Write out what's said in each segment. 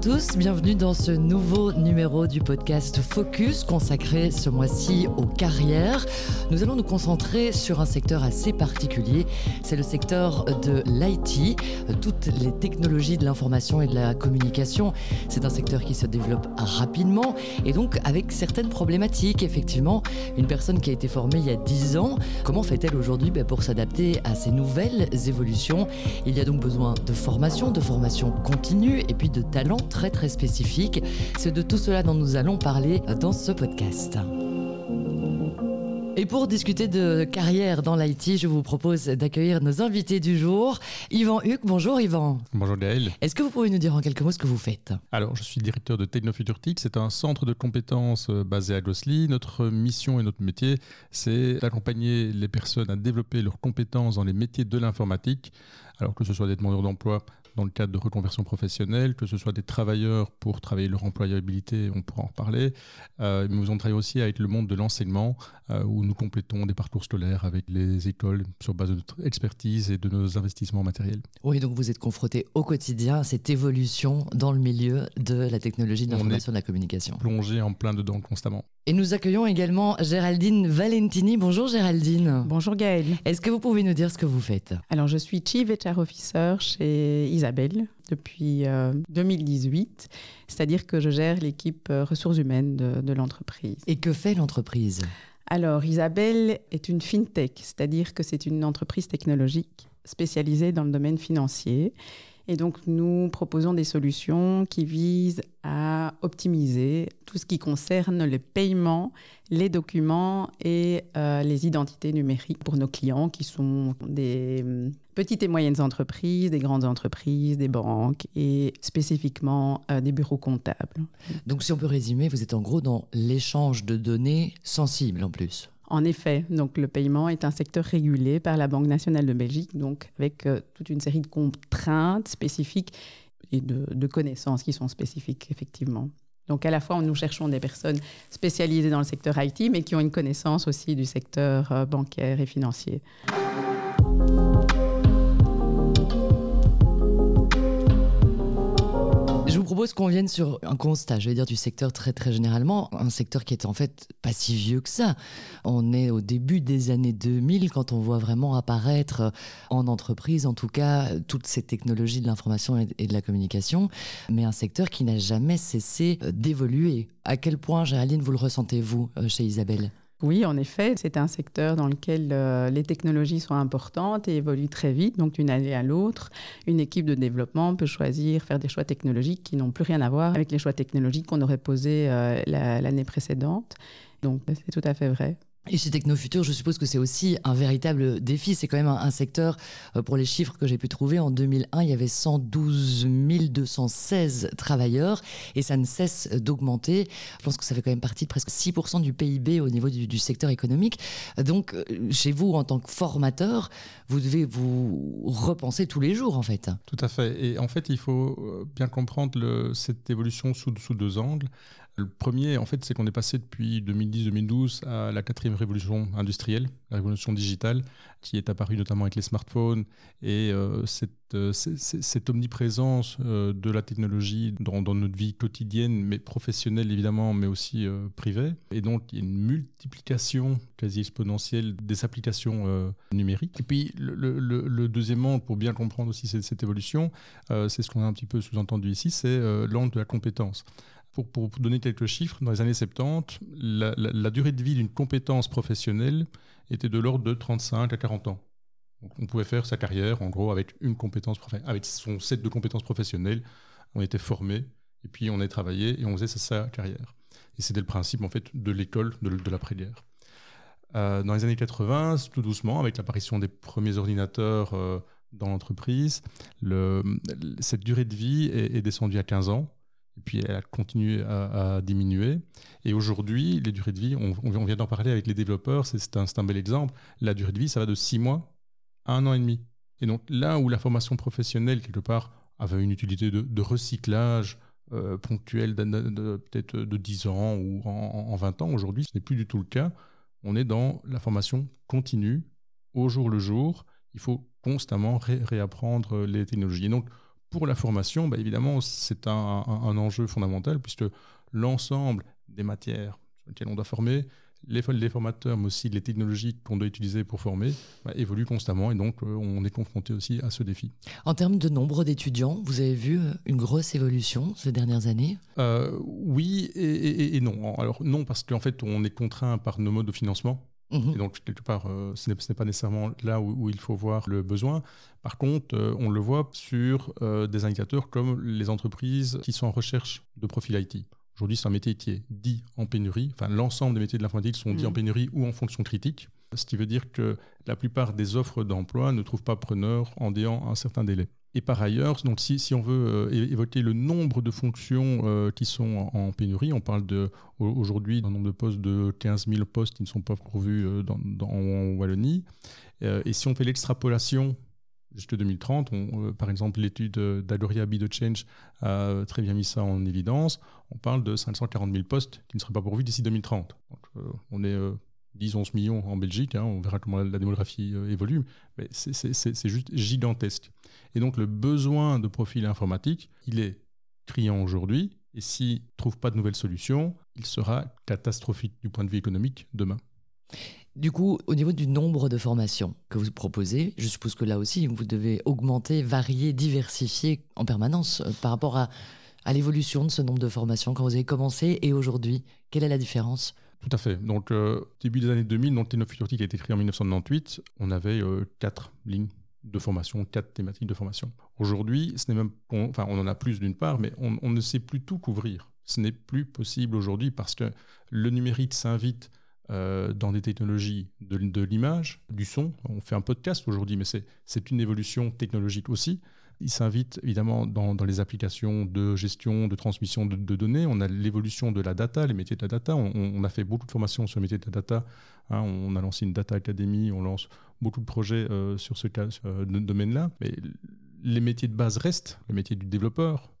tous, bienvenue dans ce nouveau numéro du podcast Focus consacré ce mois-ci aux carrières. Nous allons nous concentrer sur un secteur assez particulier, c'est le secteur de l'IT, toutes les technologies de l'information et de la communication. C'est un secteur qui se développe rapidement et donc avec certaines problématiques. Effectivement, une personne qui a été formée il y a 10 ans, comment fait-elle aujourd'hui ben, pour s'adapter à ces nouvelles évolutions? Il y a donc besoin de formation, de formation continue et puis de talents très très spécifiques. C'est de tout cela dont nous allons parler dans ce podcast. Et pour discuter de carrière dans l'IT, je vous propose d'accueillir nos invités du jour. Yvan Huc, bonjour Yvan. Bonjour Gaël. Est-ce que vous pouvez nous dire en quelques mots ce que vous faites? Alors, je suis directeur de TechnoFuturTech. C'est un centre de compétences euh, basé à Gossely. Notre mission et notre métier, c'est d'accompagner les personnes à développer leurs compétences dans les métiers de l'informatique. Alors que ce soit des demandeurs d'emploi dans le cadre de reconversion professionnelle, que ce soit des travailleurs pour travailler leur employabilité, on pourra en reparler. Euh, mais nous allons travailler aussi avec le monde de l'enseignement, euh, où nous complétons des parcours scolaires avec les écoles sur base de notre expertise et de nos investissements matériels. Oui, donc vous êtes confronté au quotidien à cette évolution dans le milieu de la technologie de l'information et de la communication. Plongé en plein dedans constamment. Et nous accueillons également Géraldine Valentini. Bonjour Géraldine. Bonjour Gaëlle. Est-ce que vous pouvez nous dire ce que vous faites? Alors je suis Chief HR Officer chez Isabelle depuis 2018, euh, c'est-à-dire que je gère l'équipe euh, ressources humaines de, de l'entreprise. Et que fait l'entreprise? Alors Isabelle est une fintech, c'est-à-dire que c'est une entreprise technologique spécialisée dans le domaine financier et donc, nous proposons des solutions qui visent à optimiser tout ce qui concerne les paiements, les documents et euh, les identités numériques pour nos clients qui sont des hum, petites et moyennes entreprises, des grandes entreprises, des banques et spécifiquement euh, des bureaux comptables. Donc, si on peut résumer, vous êtes en gros dans l'échange de données sensibles en plus. En effet, donc le paiement est un secteur régulé par la Banque nationale de Belgique, donc avec euh, toute une série de contraintes spécifiques et de, connaissances qui sont spécifiques, effectivement. Donc à la fois, nous cherchons des personnes spécialisées dans le secteur IT, mais qui ont une connaissance aussi du secteur euh, bancaire et financier. Propose qu'on vienne sur un constat, je vais dire du secteur très très généralement, un secteur qui est en fait pas si vieux que ça. On est au début des années 2000 quand on voit vraiment apparaître en entreprise, en tout cas, toutes ces technologies de l'information et de la communication, mais un secteur qui n'a jamais cessé d'évoluer. À quel point, Géraldine, vous le ressentez-vous euh, chez Isabelle? Oui, en effet, c'est un secteur dans lequel euh, les technologies sont importantes et évoluent très vite. Donc, d'une année à l'autre, une équipe de développement peut choisir, faire des choix technologiques qui n'ont plus rien à voir avec les choix technologiques qu'on aurait posés euh, l'année précédente. Donc, c'est tout à fait vrai. Et chez Technofutur, je suppose que c'est aussi un véritable défi. C'est quand même un, secteur, euh, pour les chiffres que j'ai pu trouver, en 2001, il y avait 112 216 travailleurs et ça ne cesse d'augmenter. Je pense que ça fait quand même partie de presque 6% du PIB au niveau du, secteur économique. Donc, euh, chez vous, en tant que formateur, vous devez vous repenser tous les jours, en fait. Tout à fait. Et en fait, il faut euh, bien comprendre cette évolution sous deux angles. Le premier, en fait, c'est qu'on est passé depuis 2010-2012 à la quatrième révolution industrielle, la révolution digitale, qui est apparue notamment avec les smartphones et euh, euh, cette, omniprésence euh, de la technologie dans, notre vie quotidienne, mais professionnelle évidemment, mais aussi privée. Et donc, il y a une multiplication quasi exponentielle des applications numériques. Et puis, le, le, deuxièmement, pour bien comprendre aussi cette évolution, c'est ce qu'on a un petit peu sous-entendu ici, c'est l'angle de la compétence. Pour, donner quelques chiffres, dans les années 70, la, durée de vie d'une compétence professionnelle était de l'ordre de 35 à 40 ans. on pouvait faire sa carrière, en gros, avec une compétence avec son set de compétences professionnelles. On était formé, et puis on a travaillé, et on faisait sa, carrière. Et c'était le principe, en fait, de l'école de, l'après-guerre. Euh, dans les années 80, tout doucement, avec l'apparition des premiers ordinateurs euh, dans l'entreprise, cette durée de vie est, est descendue à 15 ans. Et puis elle a continué à, diminuer. Et aujourd'hui, les durées de vie, on, vient d'en parler avec les développeurs, c'est un, bel exemple. La durée de vie, ça va de six mois à un an et demi. Et donc là où la formation professionnelle, quelque part, avait une utilité de, recyclage euh, ponctuel peut-être de 10 ans ou en, 20 ans, aujourd'hui, ce n'est plus du tout le cas. On est dans la formation continue, au jour le jour. Il faut constamment réapprendre les technologies. Et donc, Pour la formation, bah, évidemment, c'est un, enjeu fondamental puisque l'ensemble des matières sur lesquelles on doit former, les, les formateurs, mais aussi les technologies qu'on doit utiliser pour former, bah, évoluent constamment et donc euh, on est confronté aussi à ce défi. En termes de nombre d'étudiants, vous avez vu euh, une grosse évolution ces dernières années? Euh, Oui et, non. Alors non, parce qu'en fait, on est contraint par nos modes de financement. Mhm. Et donc, quelque part, ce n'est pas nécessairement là où, il faut voir le besoin. Par contre, on le voit sur des indicateurs comme les entreprises qui sont en recherche de profil IT. Aujourd'hui, c'est un métier qui est dit en pénurie. Enfin, l'ensemble des métiers de l'informatique sont dits en mm. pénurie ou en fonction critique. Ce qui veut dire que la plupart des offres d'emploi ne trouvent pas preneur en déant un certain délai. Et par ailleurs, donc si, si on veut euh, évoquer le nombre de fonctions euh, qui sont en, pénurie, on parle de aujourd'hui d'un nombre de postes de 15 000 postes qui ne sont pas pourvus euh, dans, dans, en Wallonie. et si on fait l'extrapolation jusque 2030. Euh, par exemple, l'étude d'Agoria Be Change a très bien mis ça en évidence. On parle de 540 000 postes qui ne seraient pas pourvus d'ici 2030. Euh, on est 10-11 euh, millions en Belgique, hein, on verra comment la, démographie évolue, mais c'est juste gigantesque. Et donc le besoin de profils informatiques, il est criant aujourd'hui, et s'il ne trouve pas de nouvelles solutions, il sera catastrophique du point de vue économique demain. Du coup, au niveau du nombre de formations que vous proposez, je suppose que là aussi, vous devez augmenter, varier, diversifier en permanence euh, par rapport à, l'évolution de ce nombre de formations quand vous avez commencé et aujourd'hui. Quelle est la différence? Tout à fait. Donc, euh, début des années 2000, dans Technofuturity qui a été créé en 1998, on avait euh, quatre lignes de formation, quatre thématiques de formation. Aujourd'hui, ce n'est même, enfin, on en a plus d'une part, mais on, on, ne sait plus tout couvrir. Ce n'est plus possible aujourd'hui parce que le numérique s'invite euh, dans des technologies de, l'image, du son. On fait un podcast aujourd'hui, mais c'est une évolution technologique aussi. Il s'invite évidemment dans, les applications de gestion, de transmission de, données. On a l'évolution de la data, les métiers de la data. On, a fait beaucoup de formations sur les métiers de la data. Hein. on a lancé une Data Academy, on lance beaucoup de projets euh, sur ce euh, domaine-là. Mais les métiers de base restent. Le métier du développeur,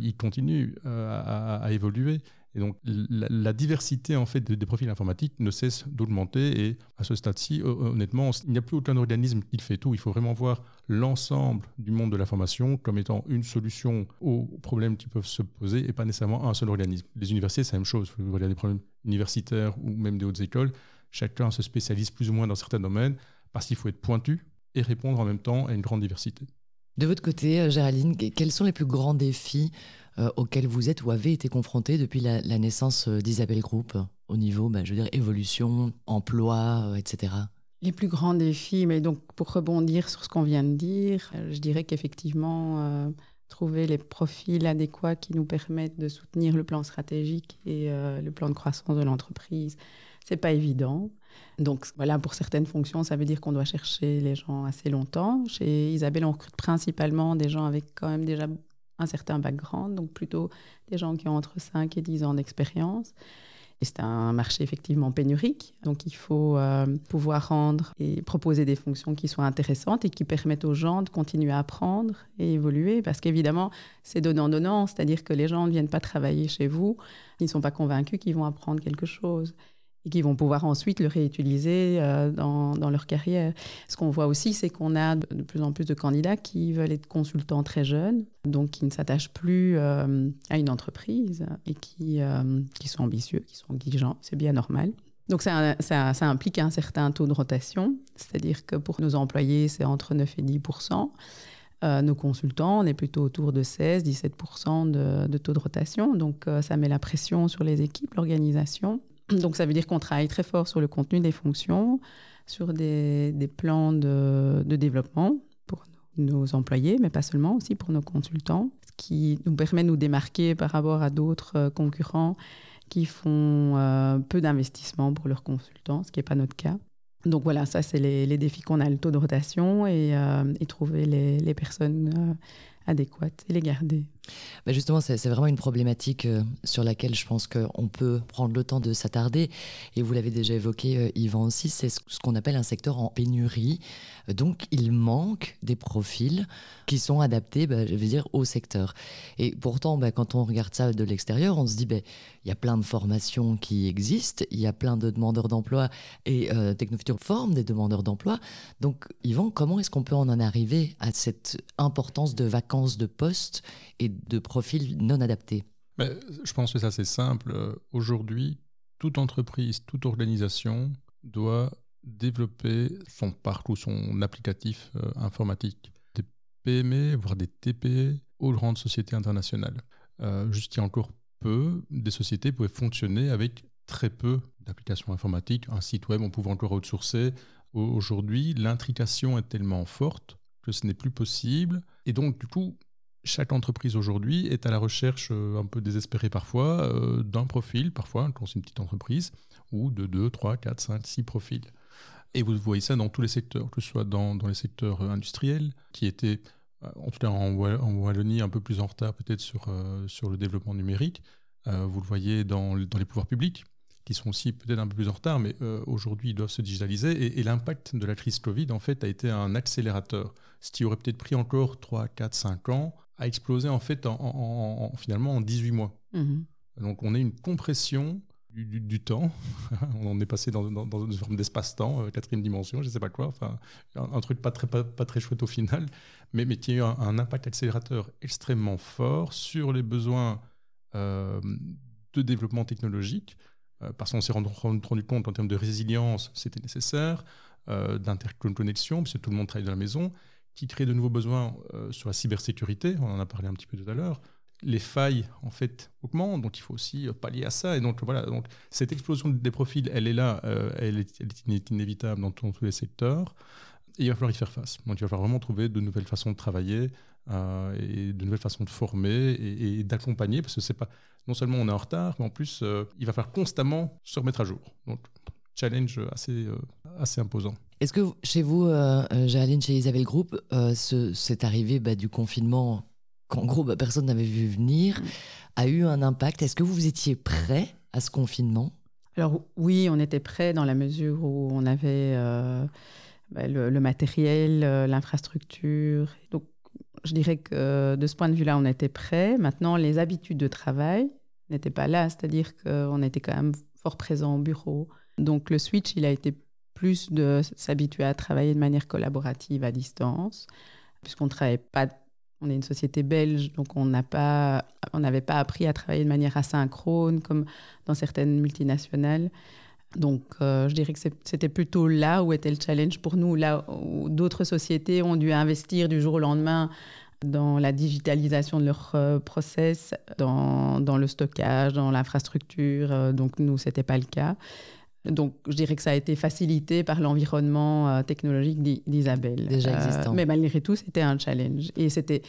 il continue à, évoluer. Et donc la, diversité en fait des, profils informatiques ne cesse d'augmenter et à ce stade-ci, honnêtement, il n'y a plus aucun organisme qui fait tout. Il faut vraiment voir l'ensemble du monde de la formation comme étant une solution aux problèmes qui peuvent se poser et pas nécessairement un seul organisme. Les universités, c'est la même chose. Vous regardez des problèmes universitaires ou même des hautes écoles, chacun se spécialise plus ou moins dans certains domaines parce qu'il faut être pointu et répondre en même temps à une grande diversité. De votre côté, euh, Géraldine, quels sont les plus grands défis euh, auxquels vous êtes ou avez été confronté depuis la, naissance euh, d'Isabelle Group au niveau, bah, je veux dire, évolution, emploi, etc. Les plus grands défis, mais donc pour rebondir sur ce qu'on vient de dire, je dirais qu'effectivement, trouver les profils adéquats qui nous permettent de soutenir le plan stratégique et le plan de croissance de l'entreprise, c'est pas évident. Donc voilà, pour certaines fonctions, ça veut dire qu'on doit chercher les gens assez longtemps. Chez Isabelle, on recrute principalement des gens avec quand même déjà un certain background, donc plutôt des gens qui ont entre 5 et 10 ans d'expérience. Et c'est un marché effectivement pénurique, donc il faut euh, pouvoir rendre et proposer des fonctions qui soient intéressantes et qui permettent aux gens de continuer à apprendre et évoluer, parce qu'évidemment, c'est donnant-donnant, c'est-à-dire que les gens ne viennent pas travailler chez vous, ils ne sont pas convaincus qu'ils vont apprendre quelque chose et qui vont pouvoir ensuite le réutiliser euh, dans, dans, leur carrière. Ce qu'on voit aussi, c'est qu'on a de plus en plus de candidats qui veulent être consultants très jeunes, donc qui ne s'attachent plus euh, à une entreprise et qui, euh, qui sont ambitieux, qui sont exigeants. C'est bien normal. Donc ça, ça, implique un certain taux de rotation, c'est-à-dire que pour nos employés, c'est entre 9 et 10% nos consultants, on est plutôt autour de 16-17% de, de, taux de rotation. Donc, ça met la pression sur les équipes, l'organisation. Donc ça veut dire qu'on travaille très fort sur le contenu des fonctions, sur des, plans de, développement pour nos employés, mais pas seulement, aussi pour nos consultants, ce qui nous permet de nous démarquer par rapport à d'autres euh, concurrents qui font euh, peu d'investissement pour leurs consultants, ce qui n'est pas notre cas. Donc voilà, ça c'est les, défis qu'on a, le taux de rotation et, euh, trouver les, les personnes adéquates et les garder. Bah, justement, c'est vraiment une problématique euh, sur laquelle je pense qu'on peut prendre le temps de s'attarder. Et vous l'avez déjà évoqué, euh, Yvan aussi, c'est ce qu'on appelle un secteur en pénurie. Donc, il manque des profils qui sont adaptés, bah, je veux dire, au secteur. Et pourtant, bah, quand on regarde ça de l'extérieur, on se dit, il y a plein de formations qui existent, il y a plein de demandeurs d'emploi et euh, forme des demandeurs d'emploi. Donc, Yvan, comment est-ce qu'on peut en arriver à cette importance de vacances de postes et de profils non adaptés Je pense que ça, c'est simple. Aujourd'hui, toute entreprise, toute organisation doit développer son parc ou son applicatif euh, informatique. Des PME, voire des TPE aux grandes sociétés internationales. Euh, juste il y a encore peu, des sociétés pouvaient fonctionner avec très peu d'applications informatiques. Un site web, on pouvait encore outsourcer. Aujourd'hui, l'intrication est tellement forte que ce n'est plus possible. Et donc, du coup, chaque entreprise aujourd'hui est à la recherche, euh, un peu désespérée parfois, euh, d'un profil, parfois, quand c'est une petite entreprise, ou de 2, 3, 4, 5, 6 profils. Et vous voyez ça dans tous les secteurs, que ce soit dans, les secteurs industriels, qui étaient, euh, en tout cas en, Wallonie, un peu plus en retard peut-être sur, sur le développement numérique. vous le voyez dans, dans les pouvoirs publics, qui sont aussi peut-être un peu plus en retard, mais euh, aujourd'hui, ils doivent se digitaliser. Et, l'impact de la crise Covid, en fait, a été un accélérateur. Ce qui aurait peut-être pris encore 3, 4, 5 ans, a explosé, en fait, en, finalement, en 18 mois. Mhm. Donc, on a une compression du, temps. on est passé dans, une forme d'espace-temps, euh, quatrième dimension, je ne sais pas quoi. Enfin, un, truc pas très, pas, très chouette au final, mais, mais qui a eu un, impact accélérateur extrêmement fort sur les besoins euh, de développement technologique. Euh, parce qu'on s'est rendu, compte en termes de résilience, c'était nécessaire, d'interconnexion, parce que tout le monde travaille dans la maison, qui crée de nouveaux besoins euh, sur la cybersécurité, on en a parlé un petit peu tout à l'heure. Les failles, en fait, augmentent, donc il faut aussi pallier à ça. Et donc, voilà, donc, cette explosion des profils, elle est là, elle, est, inévitable dans, tous les secteurs. Et il va falloir y faire face. Donc, il va falloir vraiment trouver de nouvelles façons de travailler et de nouvelles façons de former et, d'accompagner, parce que c'est pas non seulement on est en retard, mais en plus, euh, il va falloir constamment se remettre à jour. Donc, challenge assez, euh, assez imposant. Est-ce que chez vous, euh, Géraldine, chez Isabelle Group, cette arrivée bah, du confinement, qu'en gros bah, personne n'avait vu venir, a eu un impact? Est-ce que vous étiez prêt à ce confinement? Alors oui, on était prêt dans la mesure où on avait bah, le, le, matériel, l'infrastructure. Donc je dirais que euh, de ce point de vue-là, on était prêt. Maintenant, les habitudes de travail n'étaient pas là, c'est-à-dire qu'on était quand même fort présent au bureau. Donc le switch, il a été plus de s'habituer à travailler de manière collaborative à distance, puisqu'on travaille pas. On est une société belge, donc on n'a pas, on n'avait pas appris à travailler de manière asynchrone comme dans certaines multinationales. Donc, euh, je dirais que c'était plutôt là où était le challenge pour nous, là où d'autres sociétés ont dû investir du jour au lendemain dans la digitalisation de leurs euh, process, dans, le stockage, dans l'infrastructure. Euh, donc, nous, ce n'était pas le cas. Donc, je dirais que ça a été facilité par l'environnement technologique d'Isabelle. Déjà existant. mais malgré tout, c'était un challenge. Et c'était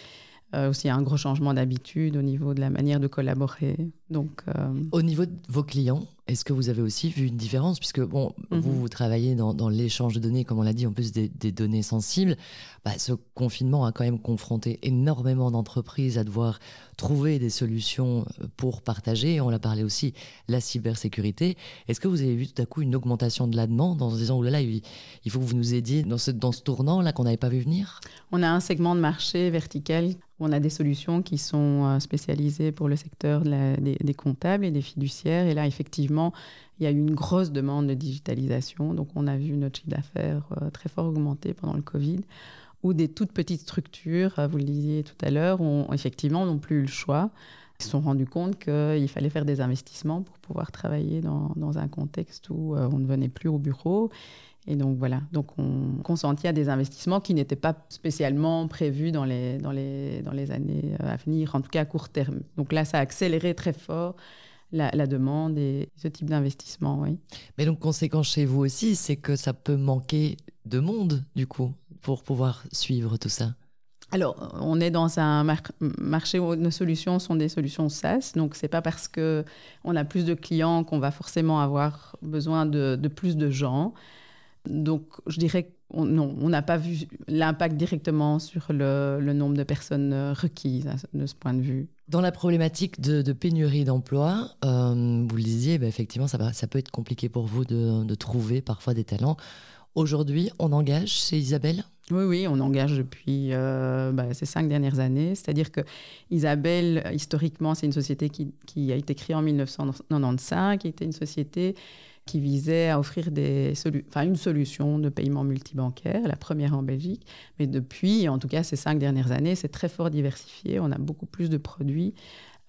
euh, aussi un gros changement d'habitude au niveau de la manière de collaborer. Donc, euh, Au niveau de vos clients, est-ce que vous avez aussi vu une différence Puisque bon, vous, mhm. vous travaillez dans, dans l'échange de données, comme on l'a dit, en plus des, des données sensibles. Bah, ce confinement a quand même confronté énormément d'entreprises à devoir trouver des solutions euh, pour partager. On l'a parlé aussi, la cybersécurité. Est-ce que vous avez vu tout à coup une augmentation de la demande en se disant, oh là là, il faut que vous nous aidiez dans ce, dans ce tournant-là qu'on n'avait pas vu venir? On a un segment de marché vertical on a des solutions qui sont euh, spécialisées pour le secteur des, comptables et des fiduciaires. Et là, effectivement, il y a eu une grosse demande de digitalisation. Donc, on a vu notre chiffre d'affaires euh, très fort augmenter pendant le Covid. Ou des toutes petites structures, euh, vous le disiez tout à l'heure, ont effectivement n'ont plus eu le choix. Ils se sont rendus compte qu'il fallait faire des investissements pour pouvoir travailler dans, dans un contexte où on ne venait plus au bureau et donc voilà, donc on consentit à des investissements qui n'étaient pas spécialement prévus dans les, dans, les, dans les années euh, à venir, en tout cas à court terme. Donc là, ça a accéléré très fort la, demande et ce type d'investissement, oui. Mais donc conséquence chez vous aussi, c'est que ça peut manquer de monde, du coup, pour pouvoir suivre tout ça. Alors, on est dans un marché où nos solutions sont des solutions SaaS, donc c'est pas parce que on a plus de clients qu'on va forcément avoir besoin de, de plus de gens. Donc, je dirais qu'on non, on n'a pas vu l'impact directement sur le, nombre de personnes euh, requises de ce point de vue. Dans la problématique de, pénurie d'emploi, euh, vous le disiez, bah, effectivement, ça, ça, peut être compliqué pour vous de, trouver parfois des talents. Aujourd'hui, on engage chez Isabelle? Oui, oui, on engage depuis euh, bah, ces cinq dernières années. C'est-à-dire que Isabelle, historiquement, c'est une société qui, qui, a été créée en 1995, qui était une société qui visait à offrir une solution de paiement multibancaire, la première en Belgique. Mais depuis, en tout cas ces cinq dernières années, c'est très fort diversifié. On a beaucoup plus de produits,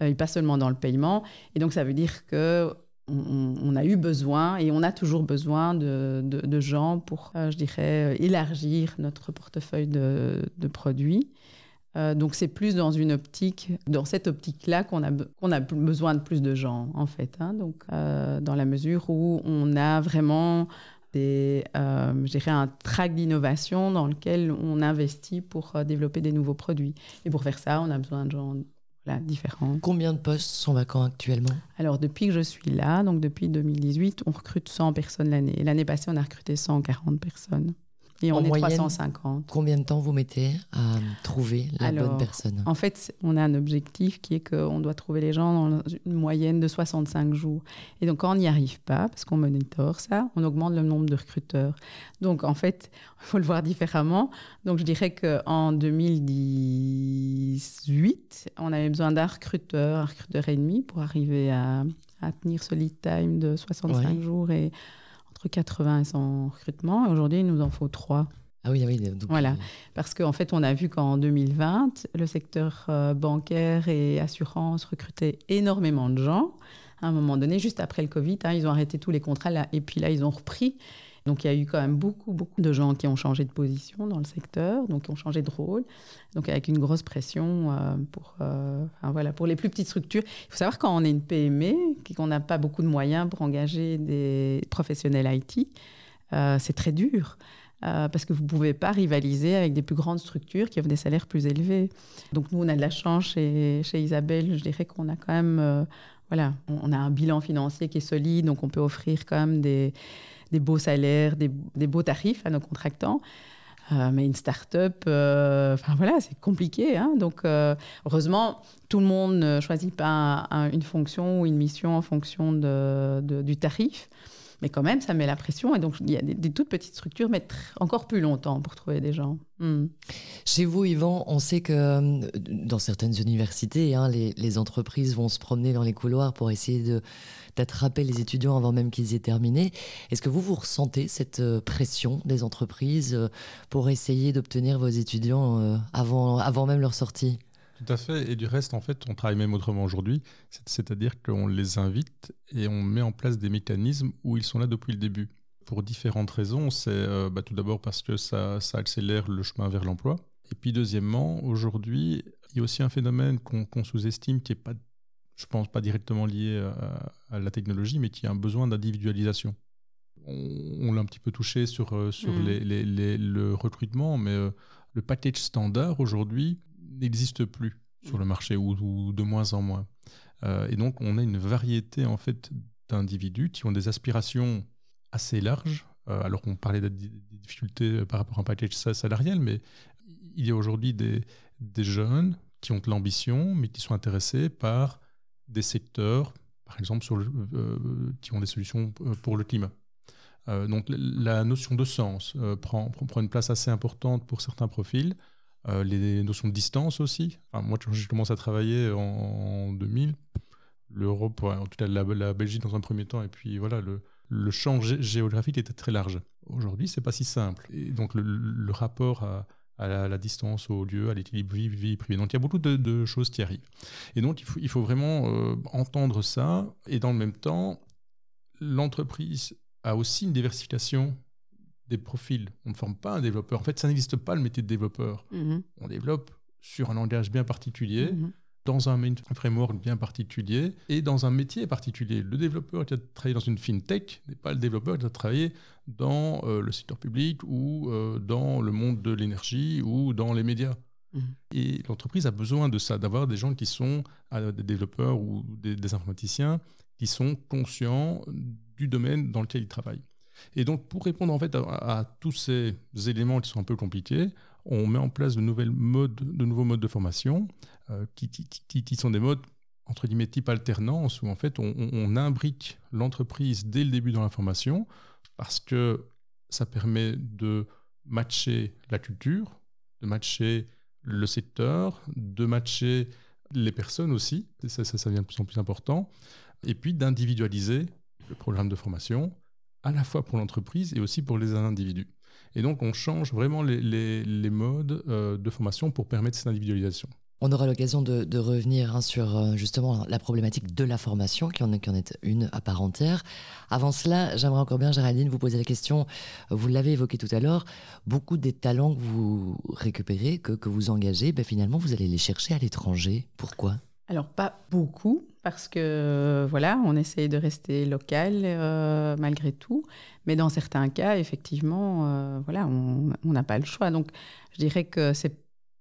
euh, pas seulement dans le paiement. Et donc ça veut dire que on, a eu besoin et on a toujours besoin de, gens pour, euh, je dirais, élargir notre portefeuille de produits. Euh, donc c'est plus dans une optique, dans cette optique-là qu'on a, qu'on a besoin de plus de gens en fait. Hein. donc euh, dans la mesure où on a vraiment des, euh, je dirais un track d'innovation dans lequel on investit pour développer des nouveaux produits. Et pour faire ça, on a besoin de gens différents. Combien de postes sont vacants actuellement? Alors depuis que je suis là, donc depuis 2018, on recrute 100 personnes l'année. L'année passée, on a recruté 140 personnes. Et on est 350. Combien de temps vous mettez à trouver la bonne personne? En fait, on a un objectif qui est qu'on doit trouver les gens dans une moyenne de 65 jours. Et donc, quand on n'y arrive pas, parce qu'on monitore ça, on augmente le nombre de recruteurs. Donc, en fait, il faut le voir différemment. Donc, je dirais qu'en 2018, on avait besoin d'un recruteur, un recruteur et demi pour arriver à, tenir ce lead time de 65 jours et 80 et 100 recrutements. Aujourd'hui, il nous en faut 3. Ah oui, ah oui. voilà, euh, parce qu'en fait, on a vu qu'en 2020, le secteur euh, bancaire et assurance recrutait énormément de gens. À un moment donné, juste après le Covid, hein, ils ont arrêté tous les contrats là, et puis là, ils ont repris. Donc il y a eu quand même beaucoup, beaucoup de gens qui ont changé de position dans le secteur, donc qui ont changé de rôle, donc avec une grosse pression euh, pour, euh, voilà, pour les plus petites structures. Il faut savoir quand on est une PME, qu'on n'a pas beaucoup de moyens pour engager des professionnels IT, euh, c'est très dur. parce que vous ne pouvez pas rivaliser avec des plus grandes structures qui offrent des salaires plus élevés. Donc nous, on a de la chance chez, chez Isabelle, je dirais qu'on a quand même, voilà, on a un bilan financier qui est solide, donc on peut offrir quand même des, des beaux salaires, des, beaux tarifs à nos contractants. Euh, mais une start-up, euh, enfin voilà, c'est compliqué. Hein. donc, euh, heureusement, tout le monde ne choisit pas une fonction ou une mission en fonction de, du tarif. Mais quand même, ça met la pression. Et donc, il y a des, toutes petites structures mettent encore plus longtemps pour trouver des gens. Hmm. Chez vous, Yvan, on sait que dans certaines universités, hein, les, entreprises vont se promener dans les couloirs pour essayer d'attraper les étudiants avant même qu'ils aient terminé. Est-ce que vous, vous ressentez cette euh, pression des entreprises euh, pour essayer d'obtenir vos étudiants euh, avant, avant même leur sortie? Tout à fait. Et du reste, en fait, on travaille même autrement aujourd'hui. C'est-à-dire qu'on les invite et on met en place des mécanismes où ils sont là depuis le début. Pour différentes raisons. C'est bah, tout d'abord parce que ça, ça, accélère le chemin vers l'emploi. Et puis deuxièmement, aujourd'hui, il y a aussi un phénomène qu'on sous-estime qui n'est pas je pense pas directement lié à, la technologie, mais qui a un besoin d'individualisation. On, l'a un petit peu touché sur, euh, mm. les, le recrutement, mais euh, le package standard aujourd'hui n'existe plus sur le marché ou, de moins en moins. Euh, et donc, on a une variété en fait d'individus qui ont des aspirations assez larges. alors qu'on parlait des difficultés par rapport à un package salarial, mais il y a aujourd'hui des, des jeunes qui ont de l'ambition, mais qui sont intéressés par des secteurs, par exemple, sur euh, qui ont des solutions euh, pour le climat. Euh, donc la notion de sens prend, prend, une place assez importante pour certains profils. Les notions de distance aussi. moi, quand j'ai commencé à travailler en, 2000, l'Europe, en tout cas la, Belgique dans un premier temps, et puis voilà, le, champ géographique était très large. Aujourd'hui, c'est pas si simple. Et donc le, rapport à, la, distance, au lieu, à l'équilibre vie, privée. Donc il y a beaucoup de, choses qui arrivent. Et donc il faut, il faut vraiment euh, entendre ça. Et dans le même temps, l'entreprise a aussi une diversification des profils. On ne forme pas un développeur. En fait, ça n'existe pas le métier de développeur. Mm-hmm. On développe sur un langage bien particulier. Mm-hmm dans un framework bien particulier et dans un métier particulier. Le développeur qui a travaillé dans une fintech n'est pas le développeur qui a travaillé dans euh, le secteur public ou euh, dans le monde de l'énergie ou dans les médias. Mmh. Et l'entreprise a besoin de ça, d'avoir des gens qui sont euh, des développeurs ou des, informaticiens qui sont conscients du domaine dans lequel ils travaillent. Et donc, pour répondre en fait à, tous ces éléments qui sont un peu compliqués, on met en place de, nouveaux modes de formation euh, qui, sont des modes entre guillemets type alternance où en fait on, imbrique l'entreprise dès le début dans la formation parce que ça permet de matcher la culture, de matcher le secteur, de matcher les personnes aussi, ça devient de plus en plus important, et puis d'individualiser le programme de formation à la fois pour l'entreprise et aussi pour les individus. Et donc on change vraiment les, les, modes euh, de formation pour permettre cette individualisation. On aura l'occasion de, revenir hein, sur euh, justement la problématique de la formation, qui en, est, une à part entière. Avant cela, j'aimerais encore bien, Géraldine, vous poser la question, vous l'avez évoqué tout à l'heure, beaucoup des talents que vous récupérez, que, que vous engagez, ben finalement, vous allez les chercher à l'étranger. Pourquoi? Alors pas beaucoup parce que voilà, on essaye de rester local euh, malgré tout, mais dans certains cas, effectivement, euh, voilà, on n'a pas le choix. Donc je dirais que c'est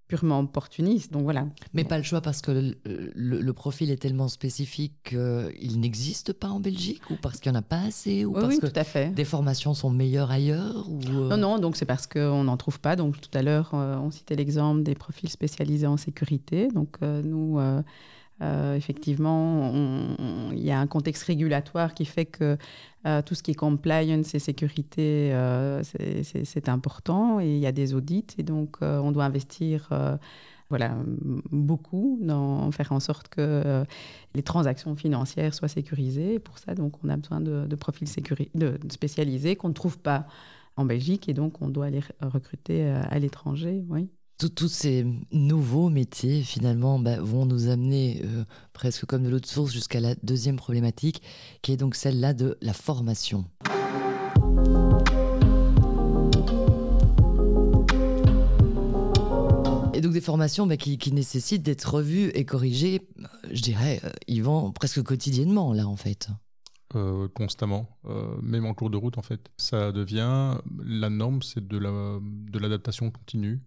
purement opportuniste. Donc voilà. Mais pas le choix parce que le, profil est tellement spécifique qu'il n'existe pas en Belgique ou parce qu'il n'y en a pas assez ou oui, parce que tout à fait. des formations sont meilleures ailleurs ou euh Non, non, donc c'est parce qu'on n'en trouve pas. Donc tout à l'heure, euh, on citait l'exemple des profils spécialisés en sécurité. Donc euh, effectivement, il y a un contexte régulatoire qui fait que euh, tout ce qui est compliance et sécurité, euh, c'est important et il y a des audits et donc on doit investir voilà, beaucoup dans faire en sorte que les transactions financières soient sécurisées. pour ça, donc, on a besoin de, profils spécialisés qu'on ne trouve pas en Belgique et donc on doit les recruter à l'étranger. Oui tous ces nouveaux métiers, finalement, bah, vont nous amener euh, presque comme de l'autre source jusqu'à la deuxième problématique, qui est donc celle-là de la formation. Et donc des formations bah, qui, nécessitent d'être revues et corrigées, je dirais, euh, Yvan, presque quotidiennement, là, en fait. Euh, constamment, même en cours de route en fait. Ça devient la norme, c'est de l'adaptation continue.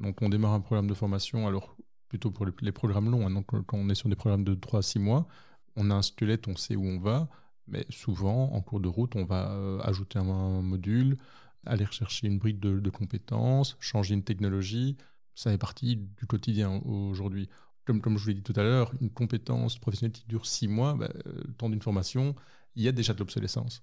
Donc on démarre un programme de formation, alors plutôt pour les, programmes longs, hein. donc quand on est sur des programmes de 3 à 6 mois, on a un squelette, on sait où on va, mais souvent en cours de route, on va euh, ajouter un, module, aller rechercher une brique de, compétences, changer une technologie, ça fait partie du quotidien aujourd'hui. Comme, comme je vous l'ai dit tout à l'heure, une compétence professionnelle qui dure 6 mois, bah, euh, le temps d'une formation, il y a déjà de l'obsolescence.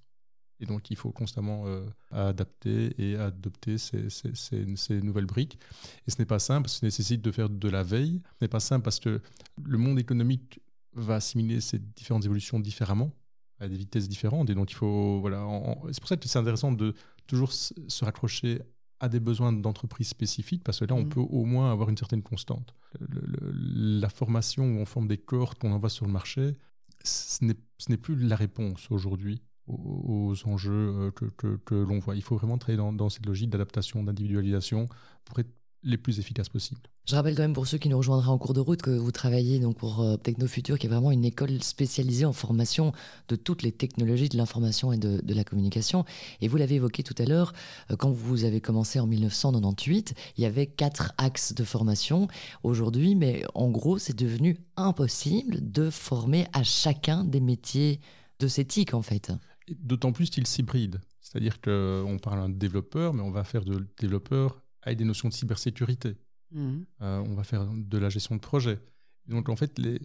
Et donc, il faut constamment euh, adapter et adopter ces, ces, nouvelles briques. Et ce n'est pas simple, ça nécessite de faire de la veille. Ce n'est pas simple parce que le monde économique va assimiler ces différentes évolutions différemment, à des vitesses différentes. Et donc, il faut. Voilà, c'est pour ça que c'est intéressant de toujours se raccrocher à des besoins d'entreprise spécifiques, parce que là, on mmh. peut au moins avoir une certaine constante. la formation où on forme des corps qu'on envoie sur le marché, ce n'est plus la réponse aujourd'hui aux, enjeux euh, que, l'on voit. Il faut vraiment travailler dans, cette logique d'adaptation, d'individualisation pour être les plus efficaces possibles. Je rappelle quand même pour ceux qui nous rejoindraient en cours de route que vous travaillez donc pour euh, Technofutur, qui est vraiment une école spécialisée en formation de toutes les technologies de l'information et de, de, la communication. Et vous l'avez évoqué tout à l'heure, euh, quand vous avez commencé en 1998, il y avait quatre axes de formation. Aujourd'hui, mais en gros, c'est devenu impossible de former à chacun des métiers de cette TIC en fait. D'autant plus qu'il s'hybride. C'est-à-dire qu'on parle d'un développeur, mais on va faire de développeur avec des notions de cybersécurité. Mmh. Euh, on va faire de la gestion de projet. Donc en fait, les,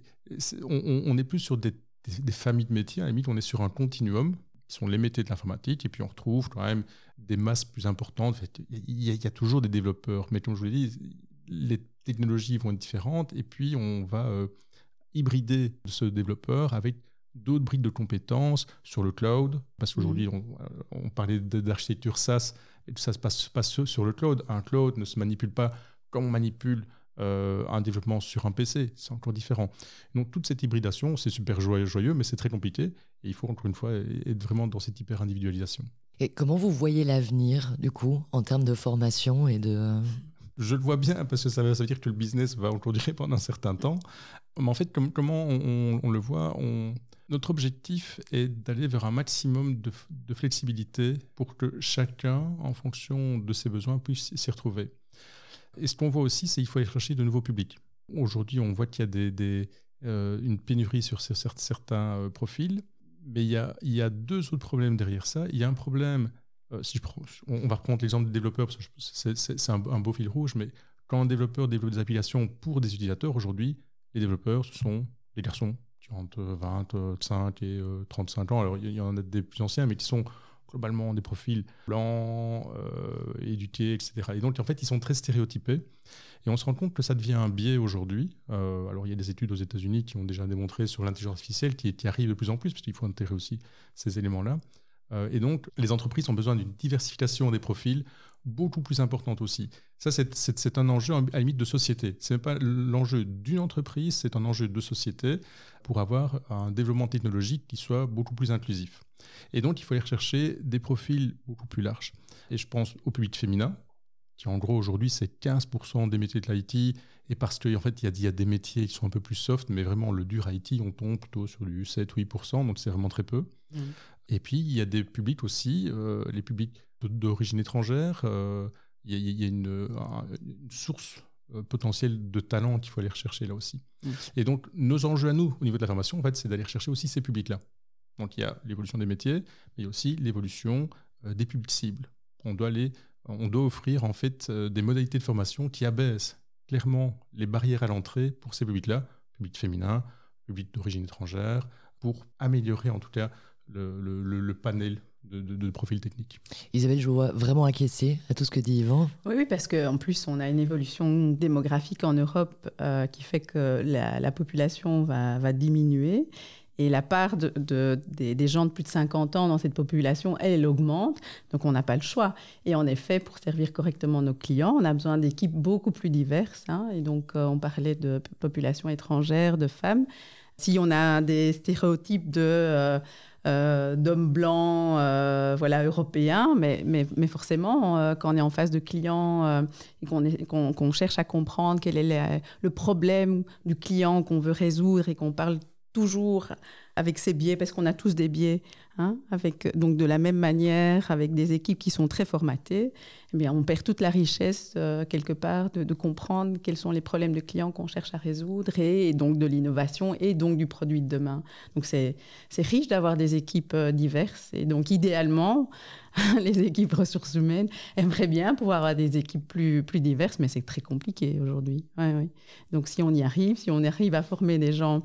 on n'est plus sur des, familles de métiers, à la limite, on est sur un continuum, qui sont les métiers de l'informatique, et puis on retrouve quand même des masses plus importantes. il, y a, toujours des développeurs, mais comme je vous l'ai dit, les technologies vont être différentes, et puis on va euh, hybrider ce développeur avec d'autres briques de compétences sur le cloud, parce qu'aujourd'hui, mmh. on, parlait d'architecture SaaS, et tout ça se passe, passe, sur le cloud. Un cloud ne se manipule pas comme on manipule euh, un développement sur un PC, c'est encore différent. Donc toute cette hybridation, c'est super joyeux, joyeux mais c'est très compliqué, et il faut encore une fois être vraiment dans cette hyper-individualisation. Et comment vous voyez l'avenir, du coup, en termes de formation et de... Je le vois bien, parce que ça veut, dire que le business va encore durer pendant un certain temps. Mais en fait, comment on, on le voit on, notre objectif est d'aller vers un maximum de, flexibilité pour que chacun, en fonction de ses besoins, puisse s'y retrouver. Et ce qu'on voit aussi, c'est qu'il faut aller chercher de nouveaux publics. Aujourd'hui, on voit qu'il y a euh, une pénurie sur certains euh, profils. mais il y a, deux autres problèmes derrière ça. Il y a un problème, je on, va reprendre l'exemple des développeurs, parce que c'est un, un, beau fil rouge, mais quand un développeur développe des applications pour des utilisateurs, aujourd'hui, les développeurs, ce sont des garçons entre 25 et 35 ans. Alors, il y en a des plus anciens, mais qui sont globalement des profils blancs, euh, éduqués, etc. Et donc, en fait, ils sont très stéréotypés. Et on se rend compte que ça devient un biais aujourd'hui. Euh, alors, il y a des études aux États-Unis qui ont déjà démontré sur l'intelligence artificielle qui, qui arrive de plus en plus, parce qu'il faut intégrer aussi ces éléments-là. Euh, et donc, les entreprises ont besoin d'une diversification des profils beaucoup plus importante aussi. Ça, c'est un enjeu à la limite de société. Ce n'est pas l'enjeu d'une entreprise, c'est un enjeu de société pour avoir un développement technologique qui soit beaucoup plus inclusif. Et donc, il faut aller rechercher des profils beaucoup plus larges. Et je pense au public féminin, qui en gros aujourd'hui c'est 15% des métiers de l'IT, et parce qu'en en fait il y, a des métiers qui sont un peu plus soft, mais vraiment le dur IT, on tombe plutôt sur du 7-8%, donc c'est vraiment très peu. Mmh. Et puis il y a des publics aussi, euh, les publics d'origine étrangère, euh, il y, a, une, source euh, potentielle de talent qu'il faut aller rechercher là aussi. Mmh. Et donc nos enjeux à nous au niveau de la formation, en fait, c'est d'aller rechercher aussi ces publics-là. Donc il y a l'évolution des métiers, mais il y a aussi l'évolution des publics cibles. On doit, aller, on doit offrir en fait des modalités de formation qui abaissent clairement les barrières à l'entrée pour ces publics-là, publics féminins, publics d'origine étrangère, pour améliorer en tout cas le, panel de, profils techniques. Isabelle, je vous vois vraiment acquiescer à tout ce que dit Yvan. Oui, oui parce qu'en plus, on a une évolution démographique en Europe euh, qui fait que la, population va, va, diminuer. Et la part de, des, gens de plus de 50 ans dans cette population, elle, augmente. Donc, on n'a pas le choix. Et en effet, pour servir correctement nos clients, on a besoin d'équipes beaucoup plus diverses. Hein. Et donc, euh, on parlait de population étrangère, de femmes. Si on a des stéréotypes de... Euh, euh, d'hommes blancs voilà, européens, mais, mais, mais forcément, quand on est en face de clients et qu'on cherche à comprendre quel est le problème du client qu'on veut résoudre et qu'on parle toujours avec ses biais, parce qu'on a tous des biais, hein, donc de la même manière, avec des équipes qui sont très formatées, eh bien, on perd toute la richesse, euh, quelque part, de, comprendre quels sont les problèmes de clients qu'on cherche à résoudre, et, donc de l'innovation, et donc du produit de demain. Donc c'est riche d'avoir des équipes euh, diverses, et donc idéalement, les équipes ressources humaines aimeraient bien pouvoir avoir des équipes plus, plus diverses, mais c'est très compliqué aujourd'hui. Donc si on y arrive, si on arrive à former des gens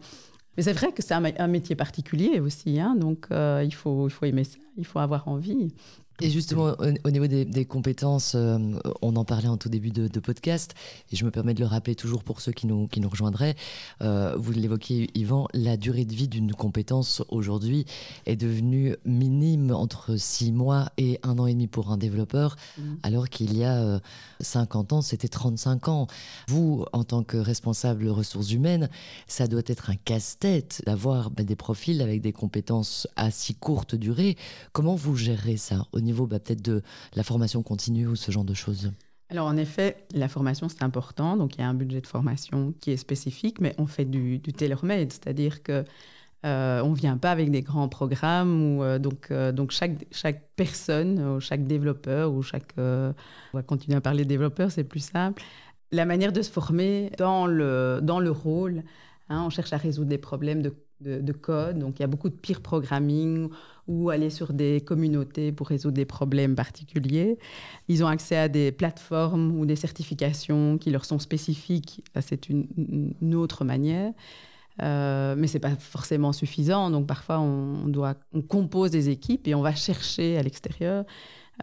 mais c'est vrai que c'est un, métier particulier aussi, hein, donc euh, il, faut, il faut aimer ça, il faut avoir envie. Et justement, au, niveau des, compétences, euh, on en parlait en tout début de, podcast, et je me permets de le rappeler toujours pour ceux qui nous, qui nous rejoindraient. Euh, vous l'évoquiez, Yvan, la durée de vie d'une compétence aujourd'hui est devenue minime entre six mois et un an et demi pour un développeur, mmh. alors qu'il y a 50 euh, ans, c'était 35 ans. Vous, en tant que responsable ressources humaines, ça doit être un casse-tête d'avoir ben, des profils avec des compétences à si courte durée. Comment vous gérez ça au niveau bah, peut-être de la formation continue ou ce genre de choses. Alors en effet, la formation c'est important, donc il y a un budget de formation qui est spécifique, mais on fait du, tailor-made, c'est-à-dire que euh, on ne vient pas avec des grands programmes où euh, donc, euh, donc chaque, chaque personne, chaque développeur ou chaque... on va continuer à parler de développeurs, c'est plus simple. La manière de se former dans le, dans le rôle, hein, on cherche à résoudre des problèmes de, de, de, code, donc il y a beaucoup de peer programming ou aller sur des communautés pour résoudre des problèmes particuliers. Ils ont accès à des plateformes ou des certifications qui leur sont spécifiques. C'est une, autre manière. Euh, mais ce n'est pas forcément suffisant. Donc parfois, on, compose des équipes et on va chercher à l'extérieur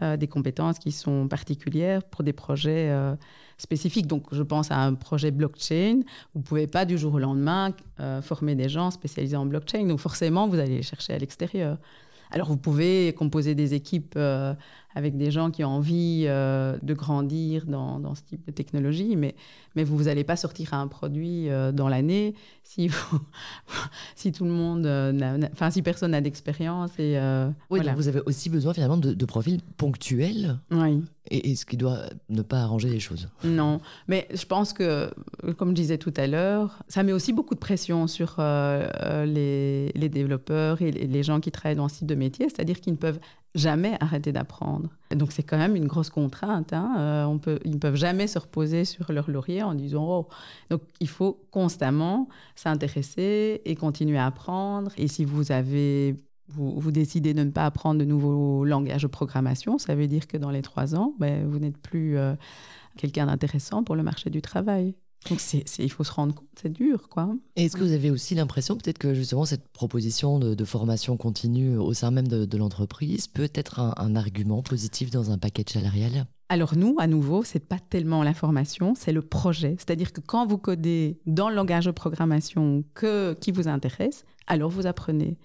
euh, des compétences qui sont particulières pour des projets euh, spécifiques. Donc je pense à un projet blockchain. Vous ne pouvez pas du jour au lendemain former des gens spécialisés en blockchain. Donc forcément, vous allez les chercher à l'extérieur. Alors vous pouvez composer des équipes euh, avec des gens qui ont envie euh, de grandir dans, ce type de technologie, mais, mais vous n'allez pas sortir un produit euh, dans l'année si, si tout le monde, enfin si personne n'a d'expérience. Et, oui, donc vous avez aussi besoin finalement de, de profils ponctuels. Oui. Et, ce qui doit ne pas arranger les choses. Non, mais je pense que, comme je disais tout à l'heure, ça met aussi beaucoup de pression sur les, les, développeurs et les gens qui travaillent dans ce type de métier, c'est-à-dire qu'ils ne peuvent jamais arrêter d'apprendre. Donc c'est quand même une grosse contrainte. Hein. Euh, on ils ne peuvent jamais se reposer sur leur laurier en disant oh. Donc il faut constamment s'intéresser et continuer à apprendre. Et si vous avez vous, décidez de ne pas apprendre de nouveaux langages de programmation, ça veut dire que dans les trois ans, ben, vous n'êtes plus euh, quelqu'un d'intéressant pour le marché du travail. Donc c'est, il faut se rendre compte, c'est dur, quoi. est-ce que vous avez aussi l'impression peut-être que justement cette proposition de, formation continue au sein même de, l'entreprise peut être un, argument positif dans un paquet salarial? Alors nous, à nouveau, c'est pas tellement la formation, c'est le projet. C'est-à-dire que quand vous codez dans le langage de programmation que, qui vous intéresse, alors vous apprenez.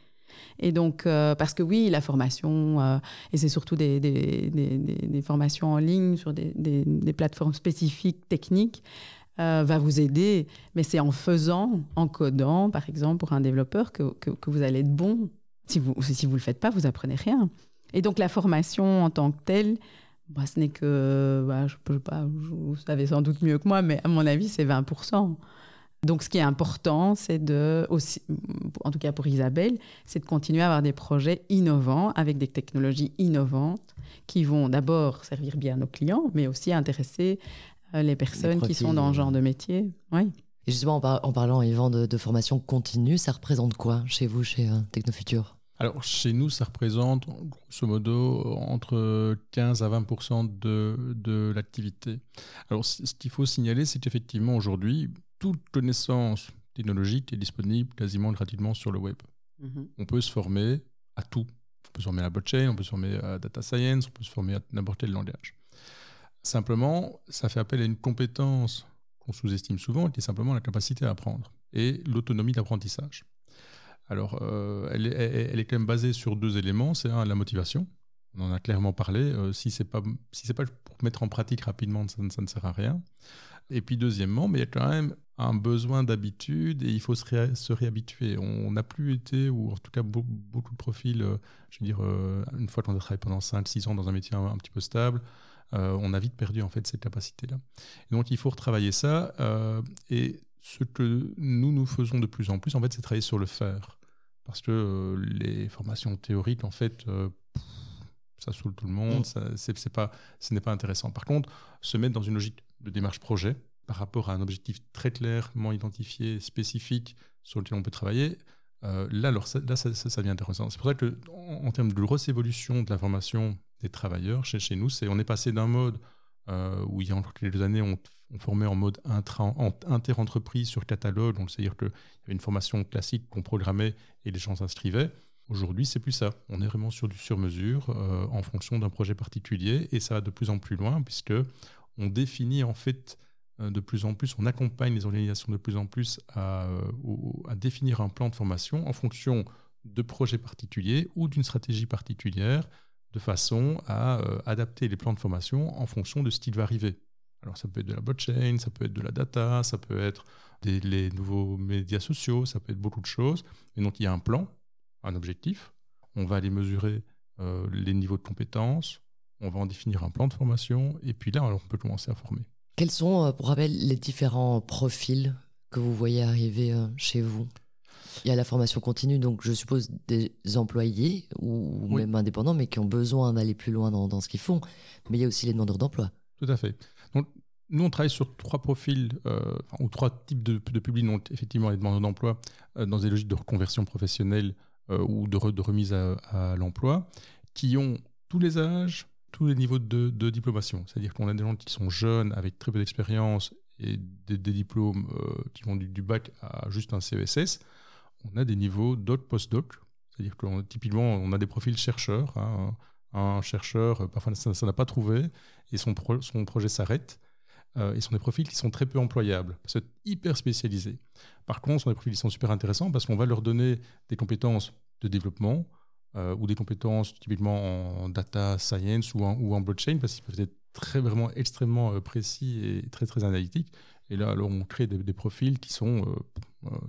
Et donc, euh, parce que oui, la formation, euh, et c'est surtout des, des, des, formations en ligne sur des, plateformes spécifiques, techniques, euh, va vous aider. Mais c'est en faisant, en codant, par exemple, pour un développeur, que, que, vous allez être bon. Si vous ne si vous le faites pas, vous apprenez rien. Et donc, la formation en tant que telle, bah, ce n'est que, bah, je peux pas, vous savez sans doute mieux que moi, mais à mon avis, c'est 20%. Donc, ce qui est important, c'est de, aussi, en tout cas pour Isabelle, c'est de continuer à avoir des projets innovants avec des technologies innovantes qui vont d'abord servir bien nos clients, mais aussi intéresser les personnes qui sont dans ce genre de métier. Oui. Et justement, en, parlant, Yvan, de, de, formation continue, ça représente quoi chez vous, chez euh, Technofuture alors, chez nous, ça représente grosso modo entre 15 à 20 de, de l'activité. Alors, ce qu'il faut signaler, c'est qu'effectivement, aujourd'hui, toute connaissance technologique est disponible quasiment gratuitement sur le web. Mhm. On peut se former à tout. On peut se former à la blockchain, on peut se former à data science, on peut se former à n'importe quel langage. Simplement, ça fait appel à une compétence qu'on sous-estime souvent, qui est simplement la capacité à apprendre et l'autonomie d'apprentissage. Alors, euh, elle, est, quand même basée sur deux éléments. C'est un, la motivation. On en a clairement parlé. Euh, si ce n'est pas, si pas pour mettre en pratique rapidement, ça, ne sert à rien. Et puis, deuxièmement, mais il y a quand même un besoin d'habitude et il faut se, réhabituer. On n'a plus été, ou en tout cas beaucoup, de profils, euh, je veux dire, une fois qu'on a travaillé pendant 5-6 ans dans un métier un, petit peu stable, euh, on a vite perdu en fait cette capacité-là. Donc il faut retravailler ça. et ce que nous, nous faisons de plus en plus, en fait, c'est travailler sur le faire. Parce que les formations théoriques, en fait, ça saoule tout le monde, mm. ça, c'est, pas, ce n'est pas intéressant. Par contre, se mettre dans une logique de démarche projet, par rapport à un objectif très clairement identifié, spécifique, sur lequel on peut travailler, euh, là, alors, ça, là ça, devient intéressant. C'est pour ça que, en, termes de grosse évolution de la formation des travailleurs chez, chez nous, c'est on est passé d'un mode euh, où il y a encore quelques années, on, formait en mode inter-entreprise sur catalogue, c'est-à-dire qu'il y avait une formation classique qu'on programmait et les gens s'inscrivaient. Aujourd'hui, c'est plus ça. On est vraiment sur du sur-mesure euh, en fonction d'un projet particulier et ça va de plus en plus loin puisque on définit en fait euh, de plus en plus, on accompagne les organisations de plus en plus à, définir un plan de formation en fonction de projets particuliers ou d'une stratégie particulière, de façon à euh, adapter les plans de formation en fonction de ce qui va arriver. Alors ça peut être de la blockchain, ça peut être de la data, ça peut être les nouveaux médias sociaux, ça peut être beaucoup de choses. Et donc il y a un plan, un objectif. On va aller mesurer les niveaux de compétences, on va en définir un plan de formation, et puis là, on peut commencer à former. Quels sont, euh, pour rappel, les différents profils que vous voyez arriver euh, chez vous? Il y a la formation continue, donc je suppose des employés ou même indépendants, mais qui ont besoin d'aller plus loin dans, ce qu'ils font. Mais il y a aussi les demandeurs d'emploi. Tout à fait. Donc, nous, on travaille sur trois profils euh, ou trois types de, de publics. Donc, effectivement, les demandeurs d'emploi dans des logiques de reconversion professionnelle ou de, de remise à, à l'emploi, qui ont tous les âges, tous les niveaux de, diplomation. C'est-à-dire qu'on a des gens qui sont jeunes, avec très peu d'expérience et des, diplômes euh, qui vont du, bac à juste un CESS. On a des niveaux doc, post-doc. C'est-à-dire que typiquement, on a des profils chercheurs. Hein. Un chercheur, euh, parfois, ça n'a pas trouvé et son, son projet s'arrête. Euh, et sont des profils qui sont très peu employables, c'est hyper spécialisés. Par contre, ce sont des profils qui sont super intéressants parce qu'on va leur donner des compétences de développement, euh, ou des compétences typiquement en data science ou en, ou en blockchain, parce qu'ils peuvent être très, vraiment extrêmement précis et très, très analytiques. Et là, alors, on crée des, profils qui, sont,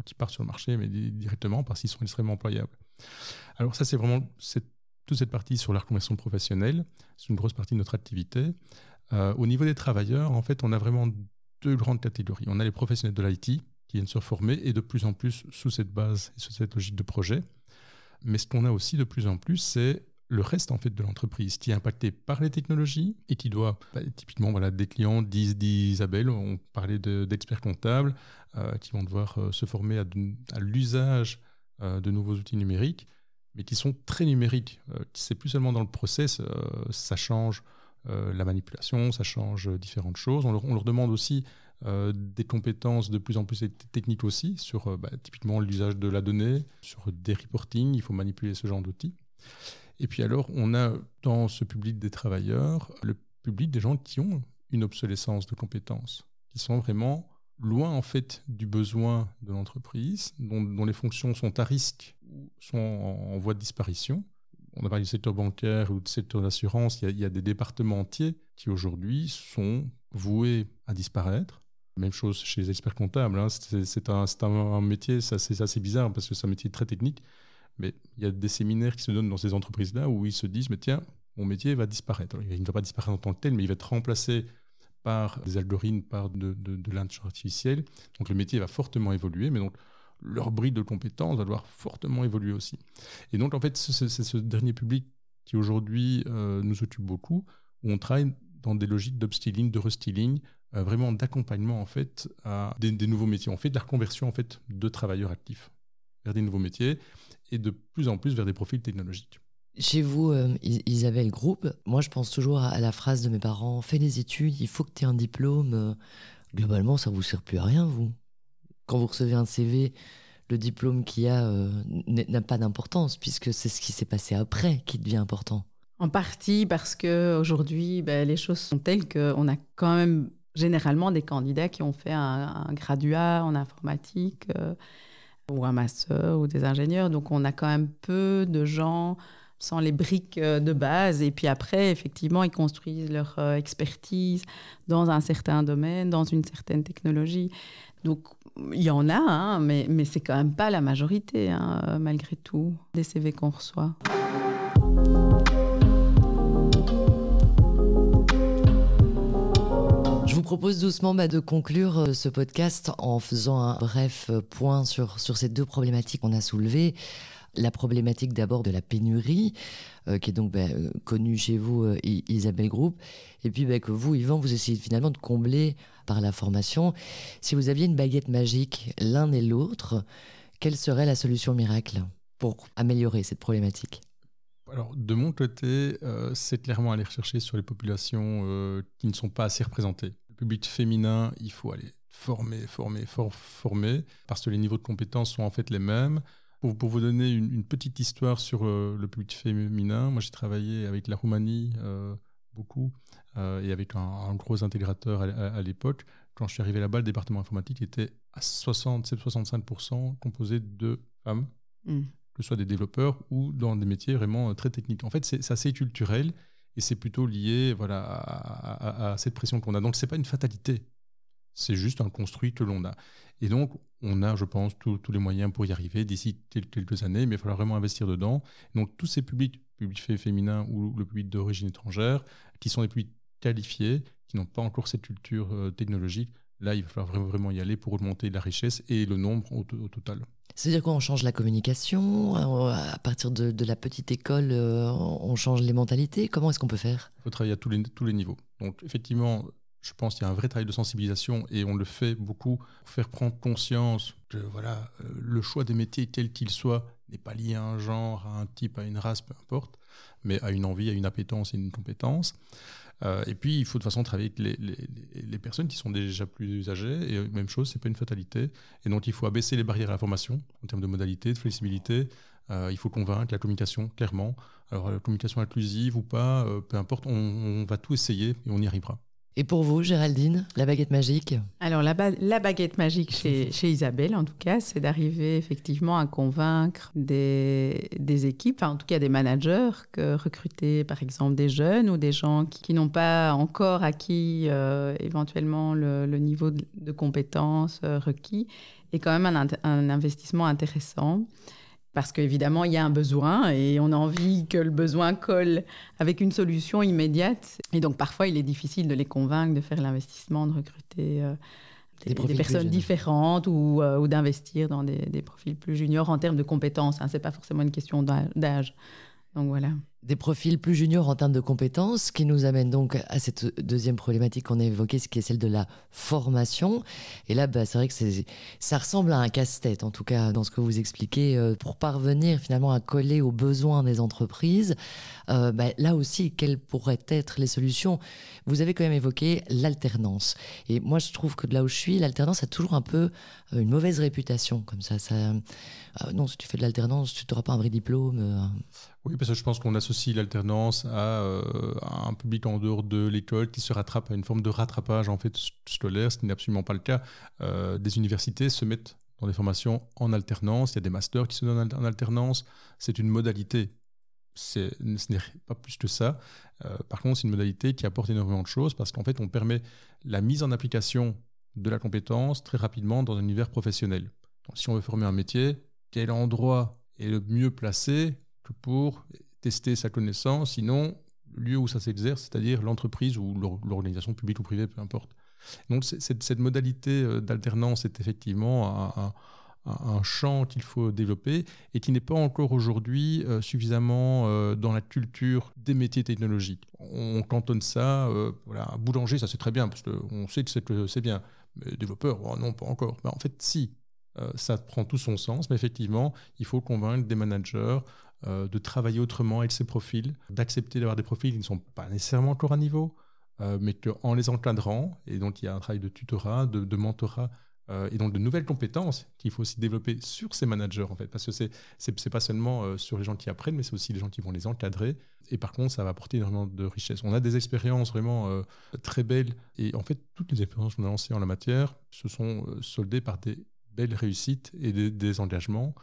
qui partent sur le marché, mais directement parce qu'ils sont extrêmement employables. Alors ça, c'est vraiment toute cette partie sur la reconversion professionnelle. C'est une grosse partie de notre activité. au niveau des travailleurs, en fait, on a vraiment deux grandes catégories. On a les professionnels de l'IT qui viennent se former et de plus en plus sous cette base et sous cette logique de projet. Mais ce qu'on a aussi de plus en plus, c'est le reste en fait de l'entreprise qui est impacté par les technologies et qui doit, bah, typiquement voilà, des clients d'Isabelle, on parlait d'experts comptables euh, qui vont devoir euh, se former à, l'usage euh, de nouveaux outils numériques. mais qui sont très numériques. c'est plus seulement dans le process, ça change la manipulation, ça change différentes choses. On leur, demande aussi des compétences de plus en plus techniques aussi, sur bah, typiquement l'usage de la donnée, sur des reporting, il faut manipuler ce genre d'outils. Et puis alors, on a dans ce public des travailleurs le public des gens qui ont une obsolescence de compétences, qui sont vraiment loin en fait du besoin de l'entreprise, dont, les fonctions sont à risque ou sont en, voie de disparition. On a parlé du secteur bancaire ou du secteur d'assurance, il, y, a des départements entiers qui aujourd'hui sont voués à disparaître. Même chose chez les experts comptables. Hein. C'est un, un, métier, c'est assez bizarre parce que c'est un métier très technique. Mais il y a des séminaires qui se donnent dans ces entreprises-là où ils se disent, mais tiens, mon métier va disparaître. il ne va pas disparaître en tant que tel, mais il va être remplacé par des algorithmes, par de, de, l'intelligence artificielle. Donc le métier va fortement évoluer, mais donc leur bride de compétences va devoir fortement évoluer aussi. Et donc en fait, c'est ce dernier public qui aujourd'hui euh, nous occupe beaucoup, où on travaille dans des logiques d'upskilling, de reskilling, euh, vraiment d'accompagnement en fait à des, des, nouveaux métiers. On fait de la reconversion en fait de travailleurs actifs vers des nouveaux métiers et de plus en plus vers des profils technologiques. Chez vous, euh, Isabelle Groupe, moi je pense toujours à, la phrase de mes parents fais des études, il faut que tu aies un diplôme. Euh, globalement, ça ne vous sert plus à rien, vous. Quand vous recevez un CV, le diplôme qu'il y a euh, n'a pas d'importance, puisque c'est ce qui s'est passé après qui devient important. En partie parce qu'aujourd'hui, ben, les choses sont telles qu'on a quand même généralement des candidats qui ont fait un, graduat en informatique ou un master ou des ingénieurs. Donc on a quand même peu de gens sans les briques euh, de base. Et puis après, effectivement, ils construisent leur euh, expertise dans un certain domaine, dans une certaine technologie. Donc il y en a, hein, mais, mais c'est quand même pas la majorité, hein, malgré tout, des CV qu'on reçoit. Propose doucement bah, de conclure euh, ce podcast en faisant un bref euh, point sur, sur ces deux problématiques qu'on a soulevées. La problématique d'abord de la pénurie, euh, qui est donc bah, connue chez vous, Isabelle Groupe, et puis bah, que vous, Yvan, vous essayez finalement de combler par la formation. Si vous aviez une baguette magique, l'un et l'autre, quelle serait la solution miracle pour améliorer cette problématique? Alors, de mon côté, c'est clairement aller rechercher sur les populations qui ne sont pas assez représentées public féminin, il faut aller former, former, former, parce que les niveaux de compétences sont en fait les mêmes. Pour, vous donner une, petite histoire sur euh, le public féminin, moi j'ai travaillé avec la Roumanie euh, beaucoup euh, et avec un, gros intégrateur à, l'époque. Quand je suis arrivé là-bas, le département informatique était à 67-65% composé de femmes, hmm. que ce soit des développeurs ou dans des métiers vraiment très techniques. En fait, c'est assez culturel et c'est plutôt lié voilà, à, cette pression qu'on a. Donc, ce n'est pas une fatalité, c'est juste un construit que l'on a. Et donc, on a, je pense, tous les moyens pour y arriver d'ici quelques années, mais il va falloir vraiment investir dedans. Donc, tous ces publics, public féminin ou le public d'origine étrangère, qui sont des publics qualifiés, qui n'ont pas encore cette culture euh, technologique, là, il va falloir vraiment, y aller pour augmenter la richesse et le nombre au total. C'est-à-dire qu'on change la communication euh, À partir de, la petite école, euh, on change les mentalités. Comment est-ce qu'on peut faire? Il faut travailler à tous les, tous les niveaux. Donc effectivement, je pense qu'il y a un vrai travail de sensibilisation et on le fait beaucoup pour faire prendre conscience que voilà, euh, le choix des métiers, quel qu'il soit, n'est pas lié à un genre, à un type, à une race, peu importe, mais à une envie, à une appétence et une compétence. Euh, et puis, il faut de toute façon travailler avec les, personnes qui sont déjà plus âgées. Et même chose, c'est pas une fatalité. Et donc, il faut abaisser les barrières à la formation en termes de modalité, de flexibilité. Euh, il faut convaincre la communication, clairement. Alors, la communication inclusive ou pas, euh, peu importe, on va tout essayer et on y arrivera. Et pour vous, Géraldine, la baguette magique Alors, la, baguette magique chez, Isabelle, en tout cas, c'est d'arriver effectivement à convaincre des, équipes, en tout cas des managers, que recruter par exemple des jeunes ou des gens qui, n'ont pas encore acquis euh, éventuellement le, niveau de, compétences euh, requis est quand même un investissement intéressant parce qu'évidemment, il y a un besoin et on a envie que le besoin colle avec une solution immédiate. Et donc, parfois, il est difficile de les convaincre de faire l'investissement, de recruter euh, des, personnes différentes ou, euh, ou d'investir dans des, profils plus juniors en termes de compétences. Hein. Ce n'est pas forcément une question d'âge. Donc, voilà. Des profils plus juniors en termes de compétences, qui nous amène donc à cette deuxième problématique qu'on a évoquée, ce qui est celle de la formation. Et là, bah, c'est vrai que ça ressemble à un casse-tête, en tout cas dans ce que vous expliquez, euh, pour parvenir finalement à coller aux besoins des entreprises. Euh, bah, là aussi, quelles pourraient être les solutions? Vous avez quand même évoqué l'alternance. Et moi, je trouve que de là où je suis, l'alternance a toujours un peu euh, une mauvaise réputation. Comme ça, non, si tu fais de l'alternance, tu n'auras pas un vrai diplôme. Oui, parce que je pense qu'on associe l'alternance euh, à, un public en dehors de l'école qui se rattrape à une forme de rattrapage en fait scolaire, ce qui n'est absolument pas le cas. Euh, des universités se mettent dans des formations en alternance, il y a des masters qui se donnent en alternance, c'est une modalité. Ce n'est pas plus que ça. Euh, par contre, c'est une modalité qui apporte énormément de choses parce qu'en fait, on permet la mise en application de la compétence très rapidement dans un univers professionnel. Si on veut former un métier, quel endroit est le mieux placé pour tester sa connaissance, sinon le lieu où ça s'exerce, c'est-à-dire l'entreprise ou l'organisation publique ou privée, peu importe. Donc cette, modalité euh, d'alternance est effectivement un, champ qu'il faut développer et qui n'est pas encore aujourd'hui euh, suffisamment euh, dans la culture des métiers technologiques. On cantonne ça, voilà, boulanger, ça c'est très bien, parce qu'on sait que c'est bien. Mais développeur, oh non, pas encore. Mais en fait, si, ça prend tout son sens, mais effectivement, il faut convaincre des managers euh, de travailler autrement avec ces profils, d'accepter d'avoir des profils qui ne sont pas nécessairement encore à niveau, euh, mais qu'en les encadrant, et donc il y a un travail de tutorat, de, mentorat, euh, et donc de nouvelles compétences qu'il faut aussi développer sur ces managers, en fait, parce que c'est n'est pas seulement sur les gens qui apprennent, mais c'est aussi les gens qui vont les encadrer, et par contre, ça va apporter énormément de richesse. On a des expériences vraiment très belles, et en fait, toutes les expériences qu'on a lancées en la matière se sont soldées par des belles réussites et des engagements.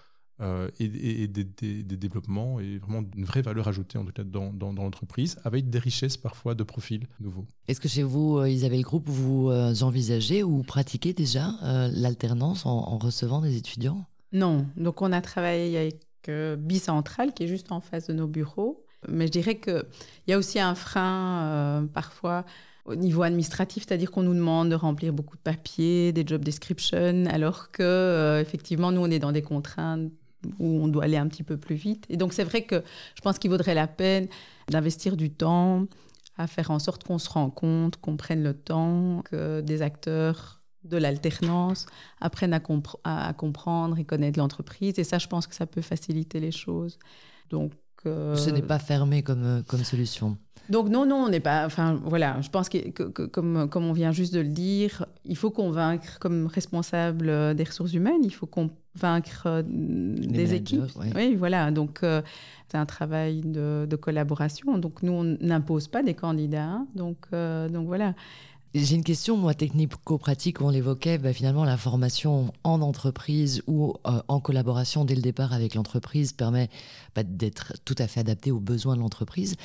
Euh, et, des, développements et vraiment une vraie valeur ajoutée en tout cas dans, l'entreprise avec des richesses parfois de profils nouveaux. Est-ce que chez vous, euh, Isabelle Groupe, vous euh, envisagez ou pratiquez déjà l'alternance en, recevant des étudiants? Non, donc on a travaillé avec Bicentral qui est juste en face de nos bureaux, mais je dirais qu'il y a aussi un frein parfois au niveau administratif, c'est-à-dire qu'on nous demande de remplir beaucoup de papiers, des job descriptions, alors que effectivement nous on est dans des contraintes où on doit aller un petit peu plus vite. Et donc c'est vrai que je pense qu'il vaudrait la peine d'investir du temps à faire en sorte qu'on se rende compte, qu'on prenne le temps, que des acteurs de l'alternance apprennent à, à, comprendre et connaître l'entreprise. Et ça, je pense que ça peut faciliter les choses. Donc, euh, Ce n'est pas fermé comme, euh, comme solution. Donc non, non, on n'est pas... Enfin, voilà, je pense que, comme, comme on vient juste de le dire, il faut convaincre comme responsable euh, des ressources humaines, il faut convaincre des équipes. Oui, voilà, donc c'est un travail de, de, collaboration. Donc nous, on n'impose pas des candidats. Hein. donc, donc voilà. J'ai une question, moi, technico-pratique, on l'évoquait, bah, finalement, la formation en entreprise ou euh, en collaboration dès le départ avec l'entreprise permet bah, d'être tout à fait adapté aux besoins de l'entreprise.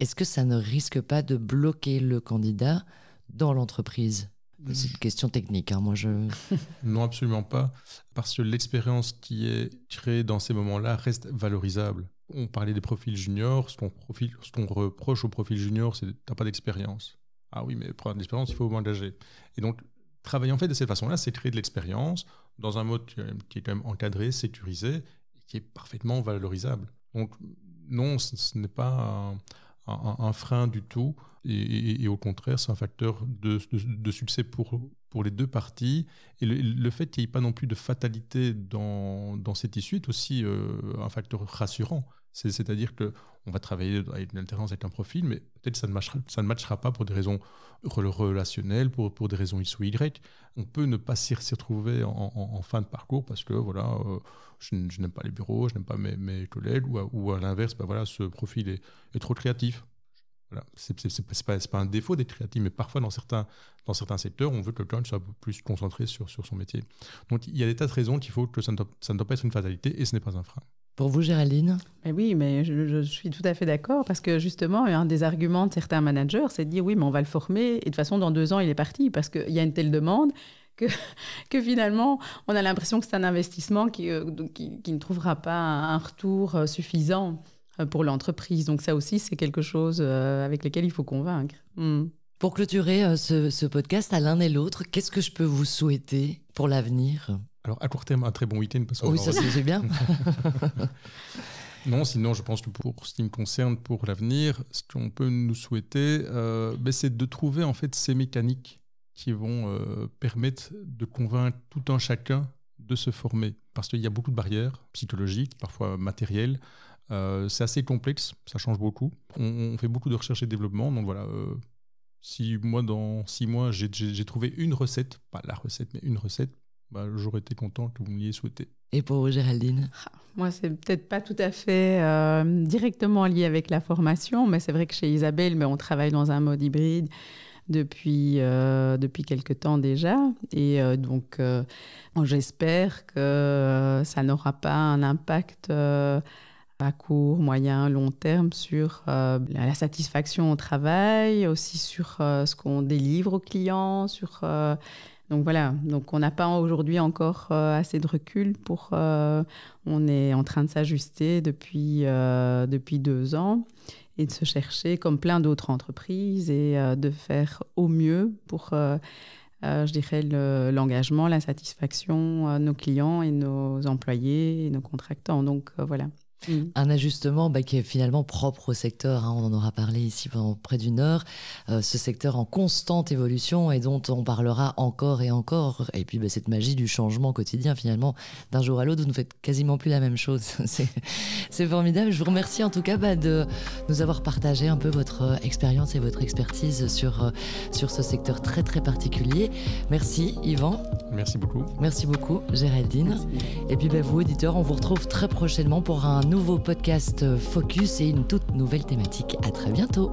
Est-ce que ça ne risque pas de bloquer le candidat dans l'entreprise? C'est une question technique, hein, moi je... non, absolument pas, parce que l'expérience qui est créée dans ces moments-là reste valorisable. On parlait des profils juniors, ce qu'on reproche aux profils juniors, c'est n'as pas d'expérience. Ah oui, mais pour avoir de l'expérience, il faut m'engager. Et donc, travailler en fait de cette façon-là, c'est créer de l'expérience dans un mode qui est quand même encadré, sécurisé, et qui est parfaitement valorisable. Donc, non, ce, n'est pas un, frein du tout, et, au contraire, c'est un facteur de, succès pour, pour les deux parties. Et le, fait qu'il n'y ait pas non plus de fatalité dans, dans cette issue est aussi euh, un facteur rassurant. C'est-à-dire qu'on va travailler avec une alternance avec un profil, mais peut-être ça ne matchera, ça ne matchera pas pour des raisons relationnelles, pour, des raisons X ou Y. On peut ne pas s'y retrouver en, fin de parcours parce que voilà, euh, je, n'aime pas les bureaux, je n'aime pas mes, collègues, ou à, l'inverse, ben voilà, ce profil est, trop créatif. Voilà. Ce n'est pas, un défaut d'être créatif, mais parfois dans certains, secteurs, on veut que quelqu'un soit plus concentré sur, sur son métier. Donc il y a des tas de raisons qu'il faut que ça ne, doit, ça ne doit pas être une fatalité et ce n'est pas un frein. Pour vous, Géraldine mais Oui, mais je, suis tout à fait d'accord parce que justement, un des arguments de certains managers, c'est de dire oui, mais on va le former et de toute façon, dans deux ans, il est parti parce qu'il y a une telle demande que, que finalement, on a l'impression que c'est un investissement qui, euh, qui, qui, ne trouvera pas un, retour euh, suffisant euh, pour l'entreprise. Donc ça aussi, c'est quelque chose avec lequel il faut convaincre. Hmm. Pour clôturer ce, ce podcast à l'un et l'autre, qu'est-ce que je peux vous souhaiter pour l'avenir? Alors, à court terme, un très bon week-end. oui, ça c'est bien. Non, sinon, je pense que pour ce qui me concerne, pour l'avenir, ce qu'on peut nous souhaiter, euh, ben, c'est de trouver en fait ces mécaniques qui vont euh, permettre de convaincre tout un chacun de se former. Parce qu'il y a beaucoup de barrières psychologiques, parfois matérielles. Euh, c'est assez complexe, ça change beaucoup. On, fait beaucoup de recherche et développement, donc voilà. si moi, dans six mois, j'ai trouvé une recette, pas la recette, mais une recette, bah, j'aurais été content que vous m'ayez souhaité. Et pour vous, Géraldine? Ah, Moi, c'est peut-être pas tout à fait euh, directement lié avec la formation, mais c'est vrai que chez Isabelle, mais on travaille dans un mode hybride depuis, euh, depuis quelque temps déjà. Et euh, donc, j'espère que ça n'aura pas un impact à court, moyen, long terme sur la satisfaction au travail, aussi sur ce qu'on délivre aux clients, sur donc voilà, donc on n'a pas aujourd'hui encore euh, assez de recul pour. Euh, on est en train de s'ajuster depuis, euh, depuis deux ans et de se chercher comme plein d'autres entreprises et de faire au mieux pour, je dirais, l'engagement, la satisfaction de nos clients et nos employés et nos contractants. Donc voilà. Mm. Un ajustement bah, qui est finalement propre au secteur. Hein. on en aura parlé ici pendant près d'une heure. Euh, ce secteur en constante évolution et dont on parlera encore et encore. Et puis bah, cette magie du changement quotidien, finalement, d'un jour à l'autre, vous ne faites quasiment plus la même chose. C'est formidable. Je vous remercie en tout cas bah, de nous avoir partagé un peu votre euh, expérience et votre expertise sur, euh, sur ce secteur très très particulier. Merci Yvan. Merci beaucoup. Merci beaucoup Géraldine. Et puis vous, auditeurs, on vous retrouve très prochainement pour un nouveau podcast euh, Focus et une toute nouvelle thématique. À très bientôt.